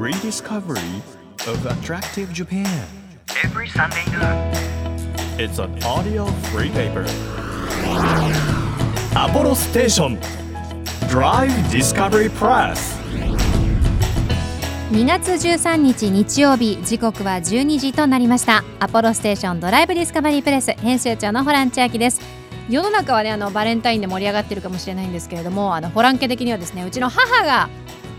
rediscovery of attractive Japan. every Sunday noon. It's an audio free paper. Apollo Station Drive Discovery Press. 2月13日日曜日時刻は12時となりましたアポロステーションドライブディスカバリープレス編集長のホラン千秋です世の中はねあのバレンタインで盛り上がってるかもしれないんですけれどもあのホラン家的にはですねうちの母が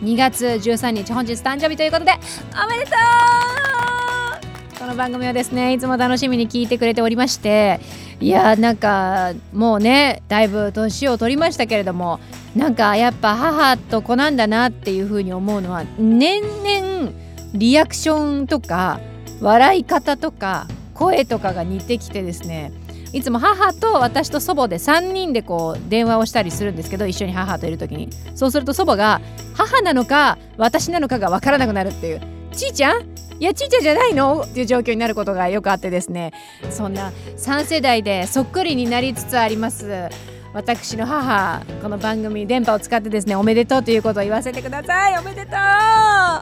2月13日本日誕生日ということでおめでとう。この番組はですねいつも楽しみに聞いてくれておりましていやなんかもうねだいぶ年を取りましたけれどもなんかやっぱ母と子なんだなっていうふうに思うのは年々リアクションとか笑い方とか声とかが似てきてですねいつも母と私と祖母で3人でこう電話をしたりするんですけど一緒に母といる時にそうすると祖母が母なのか私なのかが分からなくなるっていう「ちいちゃんいやちいちゃんじゃないの?」っていう状況になることがよくあってですね。そんな3世代でそっくりになりつつあります。私の母この番組電波を使ってですねおめでとうということを言わせてください。おめでとう。さ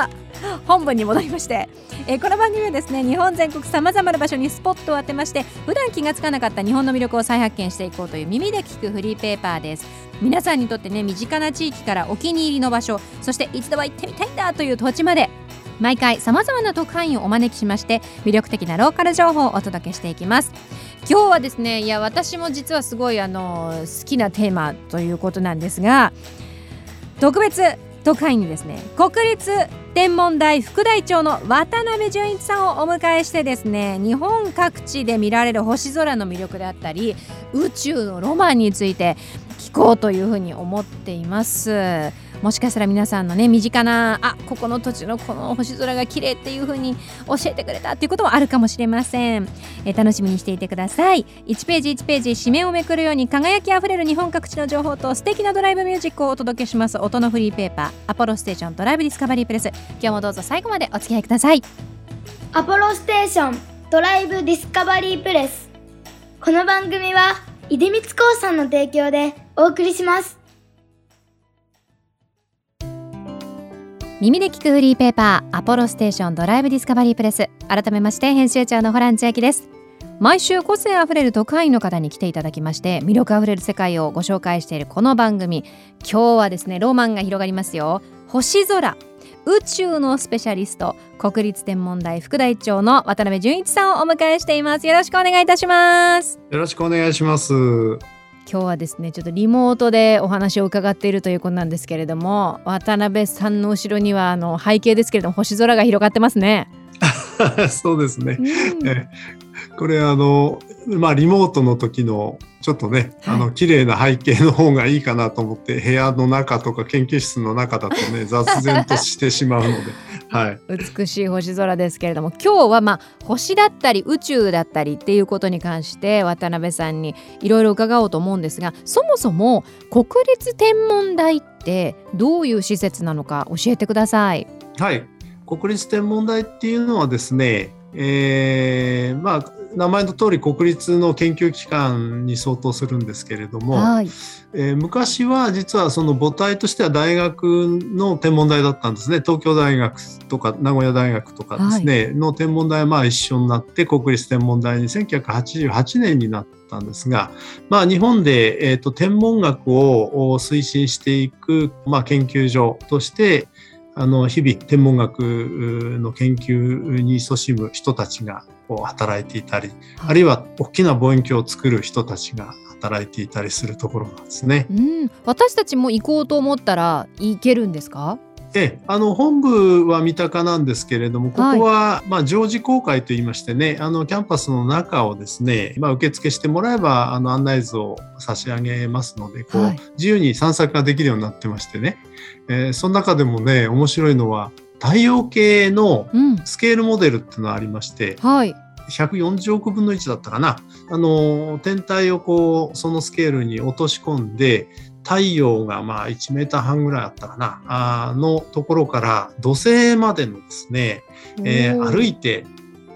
あ本文に戻りまして、えーこの番組はですね日本全国さまざまな場所にスポットを当てまして普段気がつかなかった日本の魅力を再発見していこうという耳で聞くフリーペーパーです。皆さんにとってね身近な地域からお気に入りの場所そして一度は行ってみたいんだという土地まで毎回さまざまな特派員をお招きしまして魅力的なローカル情報をお届けしていきます。今日はですねいや私も実はすごいあの好きなテーマということなんですが特別特派員にですね国立天文台副台長の渡辺純一さんをお迎えしてですね日本各地で見られる星空の魅力であったり宇宙のロマンについて聞こうというふうに思っています。もしかしたら皆さんのね身近なあここの土地のこの星空が綺麗っていうふうに教えてくれたっていうこともあるかもしれません、え楽しみにしていてください。1ページ1ページ紙面をめくるように輝きあふれる日本各地の情報と素敵なドライブミュージックをお届けします。音のフリーペーパーアポロステーションドライブディスカバリープレス。今日もどうぞ最後までお付き合いください。アポロステーションドライブディスカバリープレス。この番組は出光興産の提供でお送りします。耳で聞くフリーペーパーアポロステーションドライブディスカバリープレス。改めまして編集長のホラン千秋です。毎週個性あふれる特派員の方に来ていただきまして魅力あふれる世界をご紹介しているこの番組。今日はですねロマンが広がりますよ。星空。宇宙のスペシャリスト。国立天文台副台長の渡辺淳一さんをお迎えしています。よろしくお願いいたします。よろしくお願いします。今日はですねちょっとリモートでお話を伺っているということなんですけれども渡辺さんの後ろにはあの背景ですけれども星空が広がってますね。そうですね。うんえこれあのまあリモートの時のちょっとね、はいあの綺麗な背景の方がいいかなと思って部屋の中とか研究室の中だとね雑然としてしまうので、はい。美しい星空ですけれども今日はまあ星だったり宇宙だったりっていうことに関して渡辺さんにいろいろ伺おうと思うんですがそもそも国立天文台ってどういう施設なのか教えてください。はい。国立天文台っていうのはですね、えーまあ名前の通り国立の研究機関に相当するんですけれども、はい、えー昔は実はその母体としては大学の天文台だったんですね。東京大学とか名古屋大学とかですね、の天文台はまあ一緒になって国立天文台に1988年になったんですが、まあ、日本で、えー、と天文学をお推進していく、まあ、研究所としてあの日々天文学の研究に勤しむ人たちがこう働いていたり、あるいは大きな望遠鏡を作る人たちが働いていたりするところなんですね。うん、私たちも行こうと思ったら行けるんですか？ええ、あの本部は三鷹なんですけれども、ここは、まあ常時公開といいましてね、あのキャンパスの中をですね、まあ受付してもらえばあの案内図を差し上げますので、こう、はい自由に散策ができるようになってましてね、えーその中でもね面白いのは太陽系のうん、スケールモデルっていうのがありまして、はい。140億分の1だったかな。あの、天体をこう、そのスケールに落とし込んで、太陽がまあ1メーター半ぐらいあったかな、あーのところから土星までのですね、えー歩いて、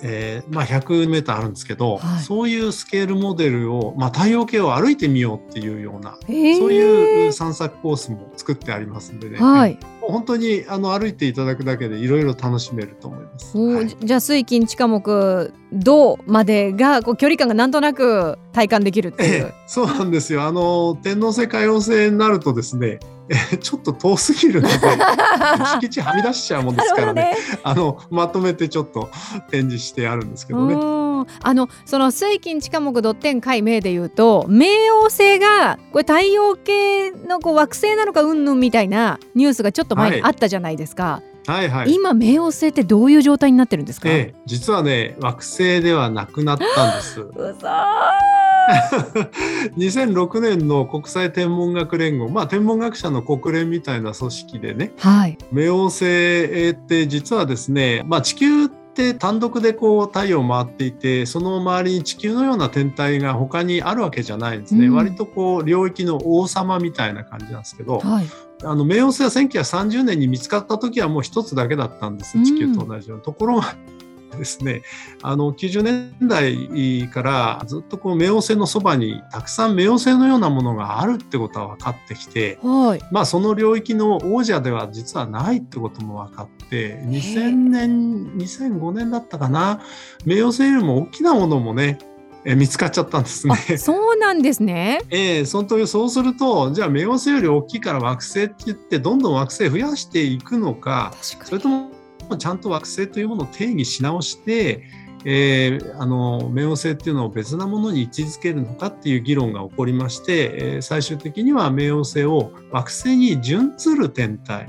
えーまあ100メーターあるんですけど、はいそういうスケールモデルを、まあ太陽系を歩いてみようっていうような、へーそういう散策コースも作ってありますんでね。はい。本当にあの歩いていただくだけでいろいろ楽しめると思います。はいじゃあ水金地下木銅までがこう距離感がなんとなく体感できるっていう。ええ、そうなんですよ。あの天王星海王星になるとですね、えー ちょっと遠すぎるので 敷地はみ出しちゃうもんですからね。あのまとめてちょっと展示してあるんですけどね。うんあのその水金地下木土天海明でいうと冥王星がこれ太陽系のこう惑星なのかうんぬんみたいなニュースがちょっと前にあったじゃないですか、はいはい。今冥王星ってどういう状態になってるんですか、ええ、実はね惑星ではなくなったんです。うそ 2006年の国際天文学連合、まあ天文学者の国連みたいな組織でね、はい。冥王星って実はですね、まあ、地球って単独でこう太陽を回っていてその周りに地球のような天体が他にあるわけじゃないんですね、うん。割とこう領域の王様みたいな感じなんですけどはい。あの冥王星は1930年に見つかった時はもう一つだけだったんです地球と同じような、ところがですね。あの90年代からずっとこう冥王星のそばにたくさん冥王星のようなものがあるってことは分かってきてはい。まあその領域の王者では実はないってことも分かって2000年2005年だったかな。冥王星よりも大きなものもねえ見つかっちゃったんですね。あそうなんですね。ええその時そうするとじゃあ冥王星より大きいから惑星って言ってどんどん惑星増やしていくのか確それともちゃんと惑星というものを定義し直して、えーあの冥王星っていうのを別なものに位置づけるのかっていう議論が起こりまして、えー最終的には冥王星を惑星に準ずる天体、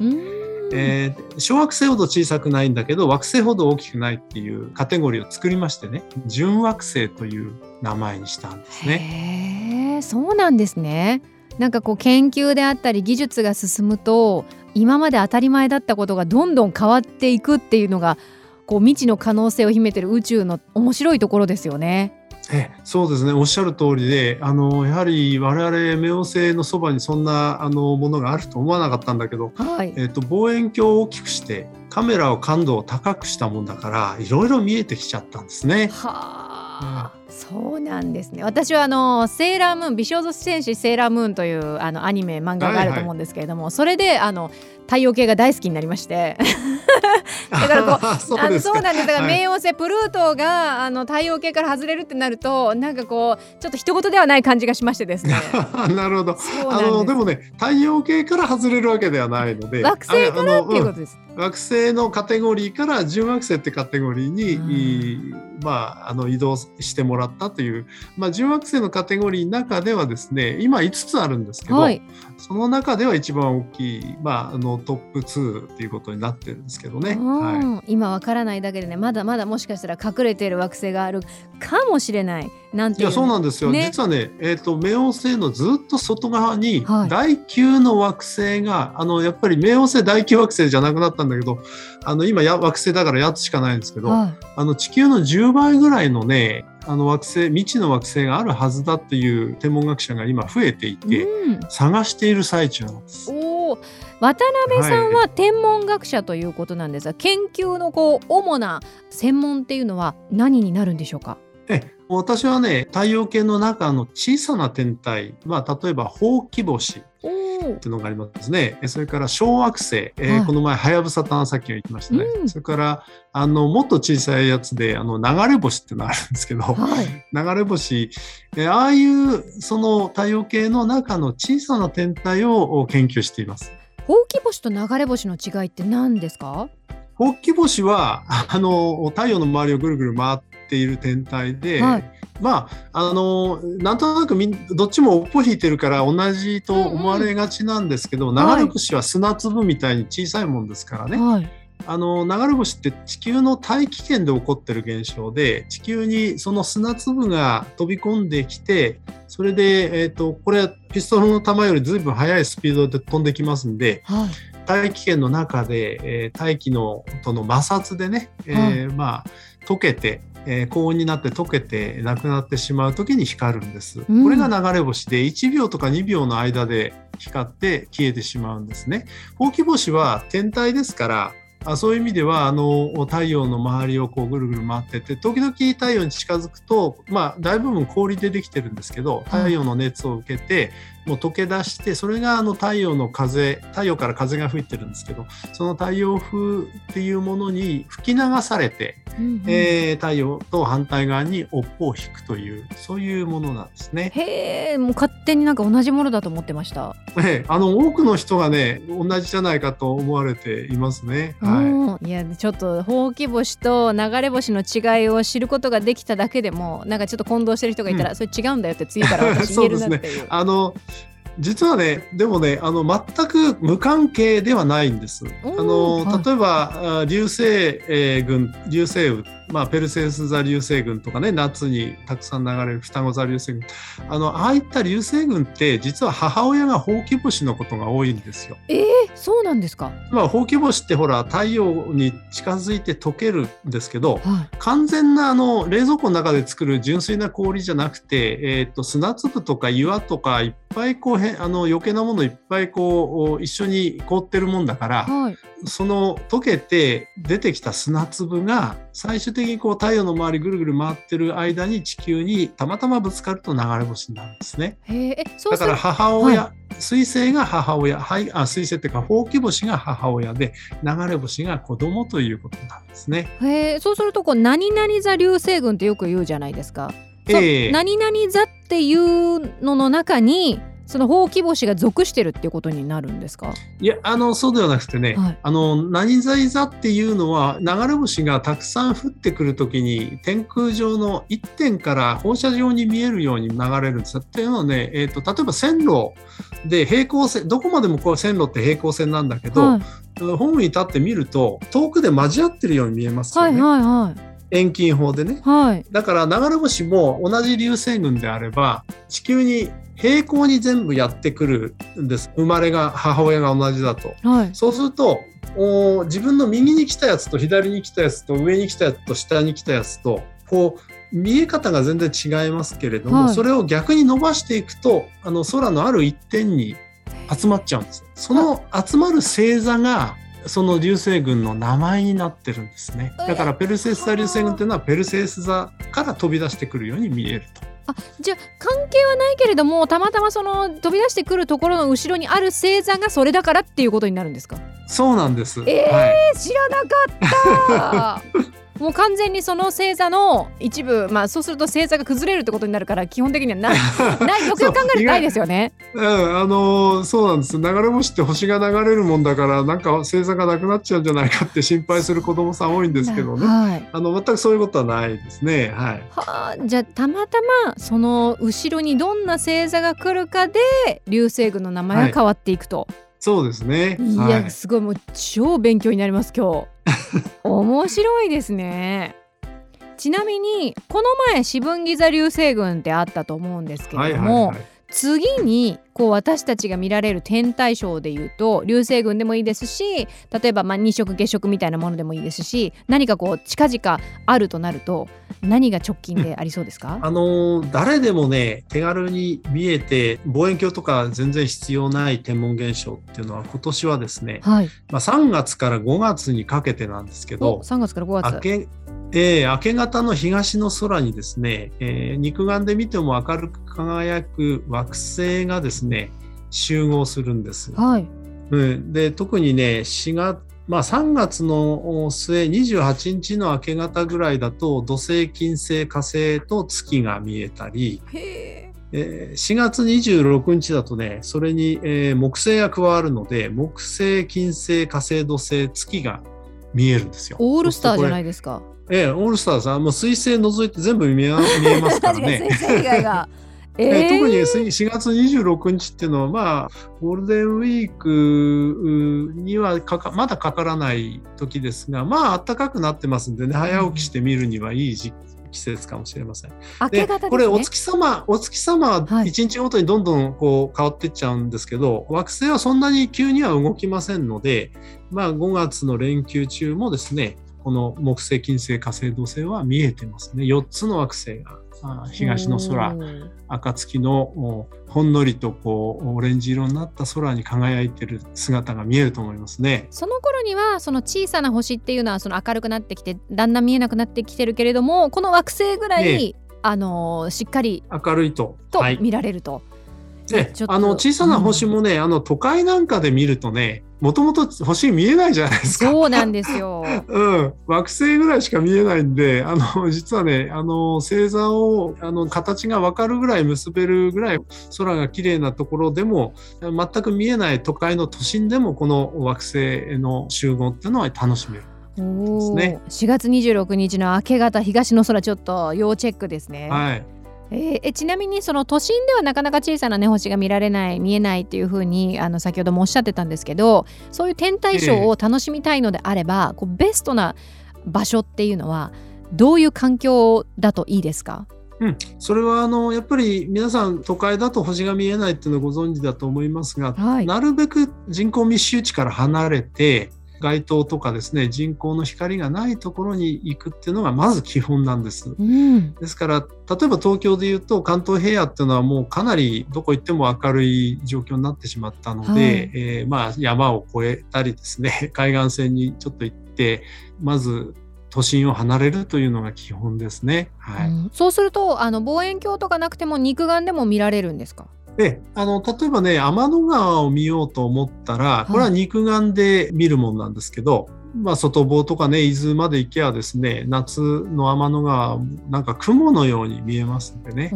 えー小惑星ほど小さくないんだけど惑星ほど大きくないっていうカテゴリーを作りましてね準惑星という名前にしたんですね。そうなんですねなんかこう研究であったり技術が進むと今まで当たり前だったことがどんどん変わっていくっていうのがこう未知の可能性を秘めてる宇宙の面白いところですよね。ええそうですねおっしゃる通りであのやはり我々冥王星のそばにそんなあのものがあると思わなかったんだけど、はい。えっと望遠鏡を大きくしてカメラを感度を高くしたもんだからいろいろ見えてきちゃったんですね。はあ、そうなんですね。私はあのセーラームーン美少女戦士セーラームーンというあのアニメ漫画があると思うんですけれども、それであの太陽系が大好きになりまして。だからこう そうあそうなんですだからはい冥王星プルートがあの太陽系から外れるってなるとなんかこうちょっと一言ではない感じがしましてですね。なるほど。あのでもね太陽系から外れるわけではないので惑星からっていうことです。うん惑星のカテゴリーから準惑星ってカテゴリーに、うんまあ、あの移動してもらったという、まあ、準惑星のカテゴリーの中ではですね今5つあるんですけど、はい。その中では一番大きい、まあ、あのトップ2っていうことになってるんですけどね。はいうん今わからないだけでねまだまだもしかしたら隠れている惑星があるかもしれないなんていやそうなんですよ、ね実はね、えー、と冥王星のずっと外側にはい第9の惑星が、あのやっぱり冥王星第9惑星じゃなくなったんだけどあの今や惑星だから8つしかないんですけど、はあの地球の10倍ぐらいのねあの惑星未知の惑星があるはずだっていう天文学者が今増えていい。て、うん。探している最中なんです。おお。渡辺さんは天文学者ということなんですが、研究のこう主な専門っていうのは何になるんでしょうか？え私はね太陽系の中の小さな天体、まあ、例えばほうき星っ。ていうのがありますね。えそれから小惑星、えーはいこの前はやぶさ探査機が行きましたね。うんそれからあのもっと小さいやつであの流れ星っていうのがあるんですけど、はい。流れ星、えーああいうその太陽系の中の小さな天体を研究しています。ほうき星と流れ星の違いって何ですか？ほうき星はあの太陽の周りをぐるぐる回っている天体で、はいまああのなんとなくみんどっちも尾っぽ引いてるから同じと思われがちなんですけど、ん流れ星は砂粒みたいに小さいもんですからね、はい。あの流れ星って地球の大気圏で起こってる現象で地球にその砂粒が飛び込んできてそれで、えー、とこれはピストルの弾よりずいぶん速いスピードで飛んできますんではい。大気圏の中で、えー大気のとの摩擦でね、えーまあ、溶けて、えー高温になって溶けてなくなってしまう時に光るんです。うんこれが流れ星で1秒とか2秒の間で光って消えてしまうんですね。ほうき星は天体ですからあそういう意味ではあの太陽の周りをこうぐるぐる回ってて時々太陽に近づくと、まあ、大部分氷でできてるんですけど太陽の熱を受けてもう溶け出してそれがあの太陽の風太陽から風が吹いてるんですけどその太陽風っていうものに吹き流されて、うんうんえー太陽と反対側に尾っぽを引くというそういうものなんですね。へえもう勝手になんか同じものだと思ってました。ええあの多くの人がね同じじゃないかと思われていますね。はいうんいやちょっとほうき星と流れ星の違いを知ることができただけでもなんかちょっと混同してる人がいたら、うそれ違うんだよって次から私 言えるなっていう。あの実はねでもねあの全く無関係ではないんです。あのはい例えばあ流星、えー群流星雨、まあ、ペルセウス座流星群とかね夏にたくさん流れる双子座流星群あのああいった流星群って実は母親がほうき星のことが多いんですよ。えー、そうなんですか？まあ、ほうき星ってほら太陽に近づいて溶けるんですけどは完全なあの冷蔵庫の中で作る純粋な氷じゃなくて、えー、と砂粒とか岩とかいっぱいこうへあの余計なものいっぱいこう一緒に凍ってるもんだからい。はい。その溶けて出てきた砂粒が最終的にこう太陽の周りぐるぐる回ってる間に地球にたまたまぶつかると流れ星になるんですね。へええそうだから母親、は水星が母親、はい、あ水星っていうかほうき星が母親で流れ星が子供ということなんですね。へえそうするとこう何々座流星群ってよく言うじゃないですか。そええ何々座っていうのの中にそのほうき星が属してるっていうことになるんですか？いや、あの、そうではなくてね、はいあの、何座座っていうのは、流れ星がたくさん降ってくるときに、天空上の一点から放射状に見えるように流れるんですよ。っていうのはね、えっ、と、例えば線路で平行線、どこまでもこう線路って平行線なんだけど、はいホームに立って見ると、遠くで交わってるように見えますよはいね。は遠近法でね。いはいはい。だから流れ星も同じ流星群であれば地球に平行に全部やってくるんです生まれが母親が同じだとはい。そうするとお自分の右に来たやつと左に来たやつと上に来たやつと下に来たやつとこう見え方が全然違いますけれども、はいそれを逆に伸ばしていくとあの空のある一点に集まっちゃうんですその集まる星座がその流星群の名前になってるんですねだからペルセウス座流星群っていうのはペルセウス座から飛び出してくるように見えると。じゃあ関係はないけれどもたまたまその飛び出してくるところの後ろにある星座がそれだからっていうことになるんですか？そうなんです。えーはい。知らなかった。もう完全にその星座の一部まあそうすると星座が崩れるってことになるから基本的にはない ないよくよく考えるとないですよね。うん、あのーそうなんです。流れ星って星が流れるもんだから、なんか星座がなくなっちゃうんじゃないかって心配する子供さん多いんですけどね。はい。あの全くそういうことはないですね。はい。はあ、じゃあたまたまその後ろにどんな星座が来るかで流星群の名前が変わっていくと、そうですね。い、はやすごいもう超勉強になります今日 面白いですねちなみにこの前四分ギ座流星群ってあったと思うんですけはいれども、はいはい。次にこう私たちが見られる天体ショーでいうと流星群でもいいですし例えばまあ日食月食みたいなものでもいいですし何かこう近々あるとなると何が直近でありそうですか、あのー誰でもね手軽に見えて望遠鏡とか全然必要ない天文現象っていうのは今年はですね、はい。まあ、3月から5月にかけてなんですけおど3月から5明月け,、えー明け方の東の空にですね、えー肉眼で見ても明るく輝く惑星がですね集合するんです。はいうん、で特にね4月まあ、3月の末28日の明け方ぐらいだと土星金星火星と月が見えたり、へえー4月26日だとねそれに、えー木星が加わるので木星金星火星土星月が見えるんですよ。オールスターじゃないいですか。ええオールスターさんもう水星除いて全部見え 見えますからね。水星以外が。ええーー特に4月26日っていうのは、まあ、ゴールデンウィークにはかかまだかからない時ですが、まあ、暖かくなってますんでね、早起きして見るにはいい時季節かもしれません。でね。これ、お月様、お月様ははい1日ごとにどんどんこう変わっていっちゃうんですけど、惑星はそんなに急には動きませんので、まあ、5月の連休中もですね、この木星、金星、火星、土星は見えてますね。4つの惑星があ東の空、暁のおほんのりとこうオレンジ色になった空に輝いてる姿が見えると思いますね。その頃にはその小さな星っていうのはその明るくなってきてだんだん見えなくなってきてるけれどもこの惑星ぐらい、えあのーしっかり明るいと。とはい。見られると。でちょっとあの小さな星もね、あの都会なんかで見るとねもともと星見えないじゃないですか。そうなんですよ。うん、惑星ぐらいしか見えないんで、あの、実はね、あの、星座を、あの、形がわかるぐらい結べるぐらい空が綺麗なところでも、全く見えない都会の都心でも、この惑星の集合っていうのは楽しめる。おねお、4月26日の明け方東の空ちょっと要チェックですね。はい。えーえちなみにその都心ではなかなか小さな、ね、星が見られない見えないっていうふうにあの先ほどもおっしゃってたんですけどそういう天体ショーを楽しみたいのであれば、こうベストな場所っていうのはどういう環境だといいですか？うん、それはあのやっぱり皆さん都会だと星が見えないっていうのをご存知だと思いますが、はい。なるべく人口密集地から離れて街灯とかですね人工の光がないところに行くっていうのがまず基本なんです。うん。ですから例えば東京でいうと関東平野っていうのはもうかなりどこ行っても明るい状況になってしまったので、はい。えーまあ、山を越えたりですね 海岸線にちょっと行ってまず都心を離れるというのが基本ですね。はい。うん。そうするとあの望遠鏡とかなくても肉眼でも見られるんですか？であの例えばね天の川を見ようと思ったらこれは肉眼で見るもんなんですけど、まあ、外房とかね伊豆まで行けばですね夏の天の川なんか雲のように見えますんでね。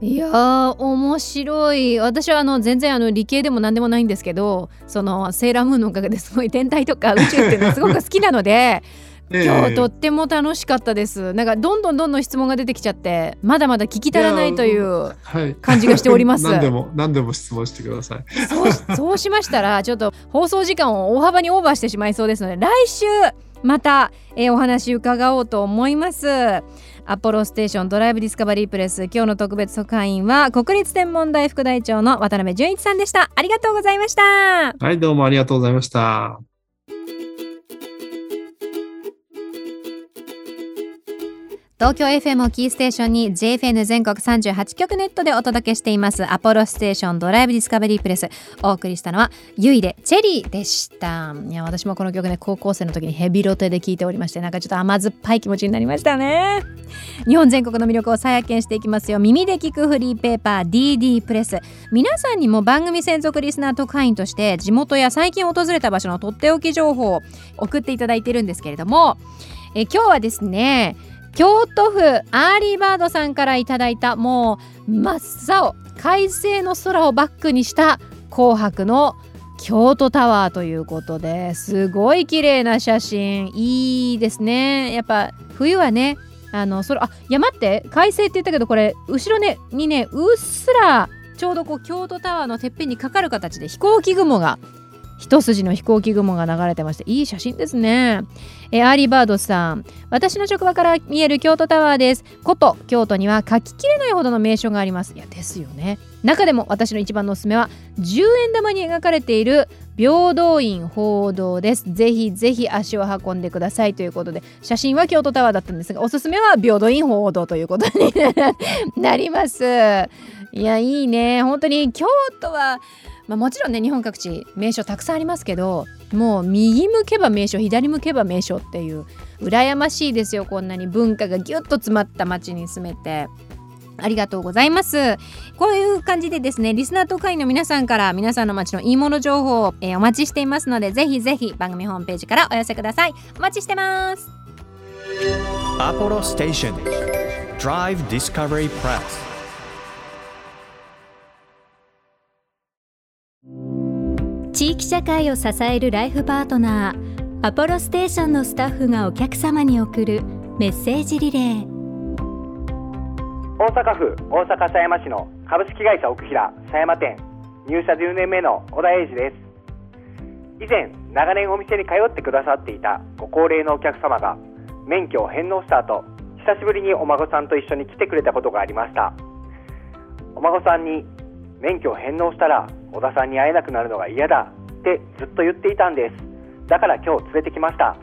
いやー面白い。私はあの全然あの理系でも何でもないんですけどそのセーラームーンのおかげですごい天体とか宇宙っていうのはすごく好きなのでええ 今日とっても楽しかったです。なんかどんどんどんどん質問が出てきちゃってまだまだ聞き足らないというはい、感じがしております。何でも何でも質問してください。そうしそうしましたらちょっと放送時間を大幅にオーバーしてしまいそうですので来週また、えーお話伺おうと思います。アポロステーションドライブディスカバリープレス今日の特別特派員は国立天文台副台長の渡辺淳一さんでした。ありがとうございました。はいどうもありがとうございました。東京 FM をキーステーションに JFN 全国38局ネットでお届けしています。アポロステーションドライブディスカバリープレス。お送りしたのは YUI で CHE.R.RY でした。いや私もこの曲ね高校生の時にヘビロテで聴いておりましてなんかちょっと甘酸っぱい気持ちになりましたね。日本全国の魅力を再発見していきますよ。耳で聞くフリーペーパー DD プレス。皆さんにも番組専属リスナー特派員として地元や最近訪れた場所のとっておき情報を送っていただいてるんですけれどもえ今日はですね京都府アーリーバードさんからいただいたもう真っ青快晴の空をバックにした紅白の京都タワーということです。ごい綺麗な写真。いいですね。やっぱ冬はねあのそれあいや待って快晴って言ったけどこれ後ろねにねうっすらちょうどこう京都タワーのてっぺんにかかる形で飛行機雲が一筋の飛行機雲が流れてましていい写真ですね。えアーリーバードさん。私の職場から見える京都タワーです。こと京都には書ききれないほどの名所があります。いやですよね。中でも私の一番のおすすめは10円玉に描かれている平等院報道です。ぜひぜひ足を運んでくださいということで写真は京都タワーだったんですがおすすめは平等院報道ということに なります。いやいいね。本当に京都はまあ、もちろんね日本各地名所たくさんありますけどもう右向けば名所左向けば名所っていう羨ましいですよこんなに文化がギュッと詰まった町に住めて。ありがとうございます。こういう感じでですね、リスナーと会員の皆さんから皆さんの街のいいもの情報を、えーお待ちしていますので、ぜひぜひ番組ホームページからお寄せください。お待ちしてます。Apollo Station Drive Discovery Press 地域社会を支えるライフパートナーアポロステーションのスタッフがお客様に送るメッセージリレー。大阪府大阪狭山市の株式会社奥平狭山店入社10年目の小田英二です。以前長年お店に通ってくださっていたご高齢のお客様が免許を返納した後久しぶりにお孫さんと一緒に来てくれたことがありました。お孫さんに免許を返納したら小田さんに会えなくなるのが嫌だってずっと言っていたんです。だから今日連れてきました。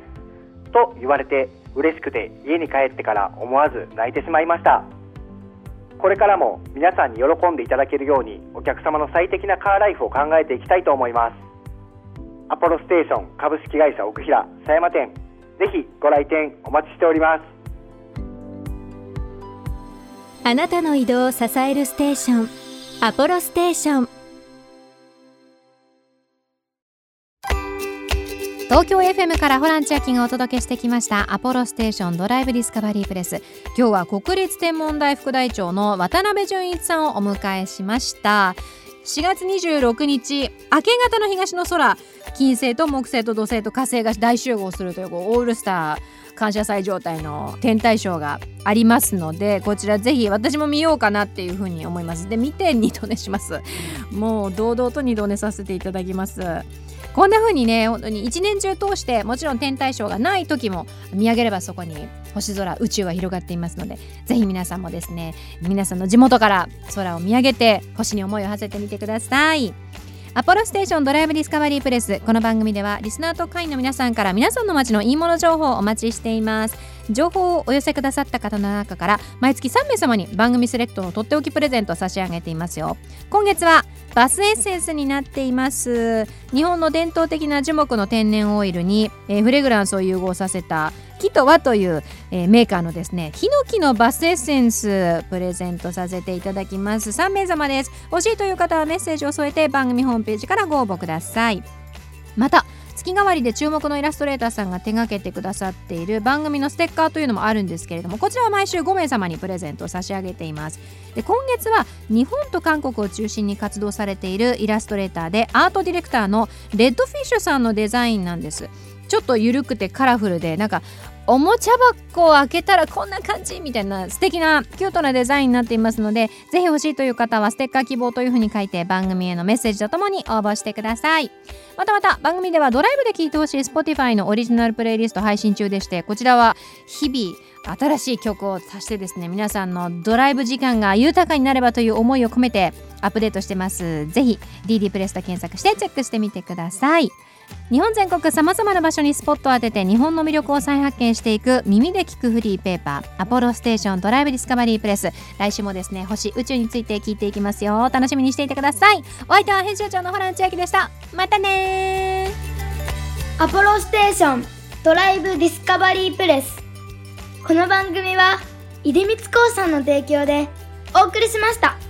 と言われて嬉しくて家に帰ってから思わず泣いてしまいました。これからも皆さんに喜んでいただけるようにお客様の最適なカーライフを考えていきたいと思います。アポロステーション株式会社奥平狭山店。ぜひご来店お待ちしております。あなたの移動を支えるステーションアポロステーション。東京 FM からホラン千秋がお届けしてきました。アポロステーションドライブディスカバリープレス。今日は国立天文台副台長の渡辺淳一さんをお迎えしました。4月26日明け方の東の空金星と木星と土星と火星が大集合するというオールスター感謝祭状態の天体ショーがありますのでこちらぜひ私も見ようかなっていうふうに思います。で見て二度寝します。もう堂々と二度寝させていただきます。こんな風にね本当に一年中通してもちろん天体ショーがない時も見上げればそこに星空宇宙は広がっていますのでぜひ皆さんもですね皆さんの地元から空を見上げて星に思いを馳せてみてください。アポロステーションドライブディスカバリープレスこの番組ではリスナーと会員の皆さんから皆さんの街のいいもの情報をお待ちしています。情報をお寄せくださった方の中から毎月3名様に番組セレクトのとっておきプレゼントを差し上げていますよ。今月はバスエッセンスになっています。日本の伝統的な樹木の天然オイルに、えー、フレグランスを融合させた木と和という、えー、メーカーのですねヒノキのバスエッセンスプレゼントさせていただきます。3名様です。欲しいという方はメッセージを添えて番組ホームページからご応募ください。また月替わりで注目のイラストレーターさんが手がけてくださっている番組のステッカーというのもあるんですけれどもこちらは毎週5名様にプレゼントを差し上げています。で今月は日本と韓国を中心に活動されているイラストレーターでアートディレクターのレッドフィッシュさんのデザインなんです。ちょっと緩くてカラフルでなんかおもちゃ箱を開けたらこんな感じみたいな素敵なキュートなデザインになっていますのでぜひ欲しいという方はステッカー希望というふうに書いて番組へのメッセージとともに応募してください。またまた番組ではドライブで聴いてほしい Spotify のオリジナルプレイリスト配信中でしてこちらは日々新しい曲を足してですね。皆さんのドライブ時間が豊かになればという思いを込めてアップデートしてます。ぜひ DD プレスと検索してチェックしてみてください。日本全国さまざまな場所にスポットを当てて日本の魅力を再発見していく耳で聞くフリーペーパーアポロステーションドライブディスカバリープレス来週もですね星宇宙について聞いていきますよ。楽しみにしていてください。お相手は編集長のホラン千秋でした。またねアポロステーションドライブディスカバリープレスこの番組は出光興産の提供でお送りしました。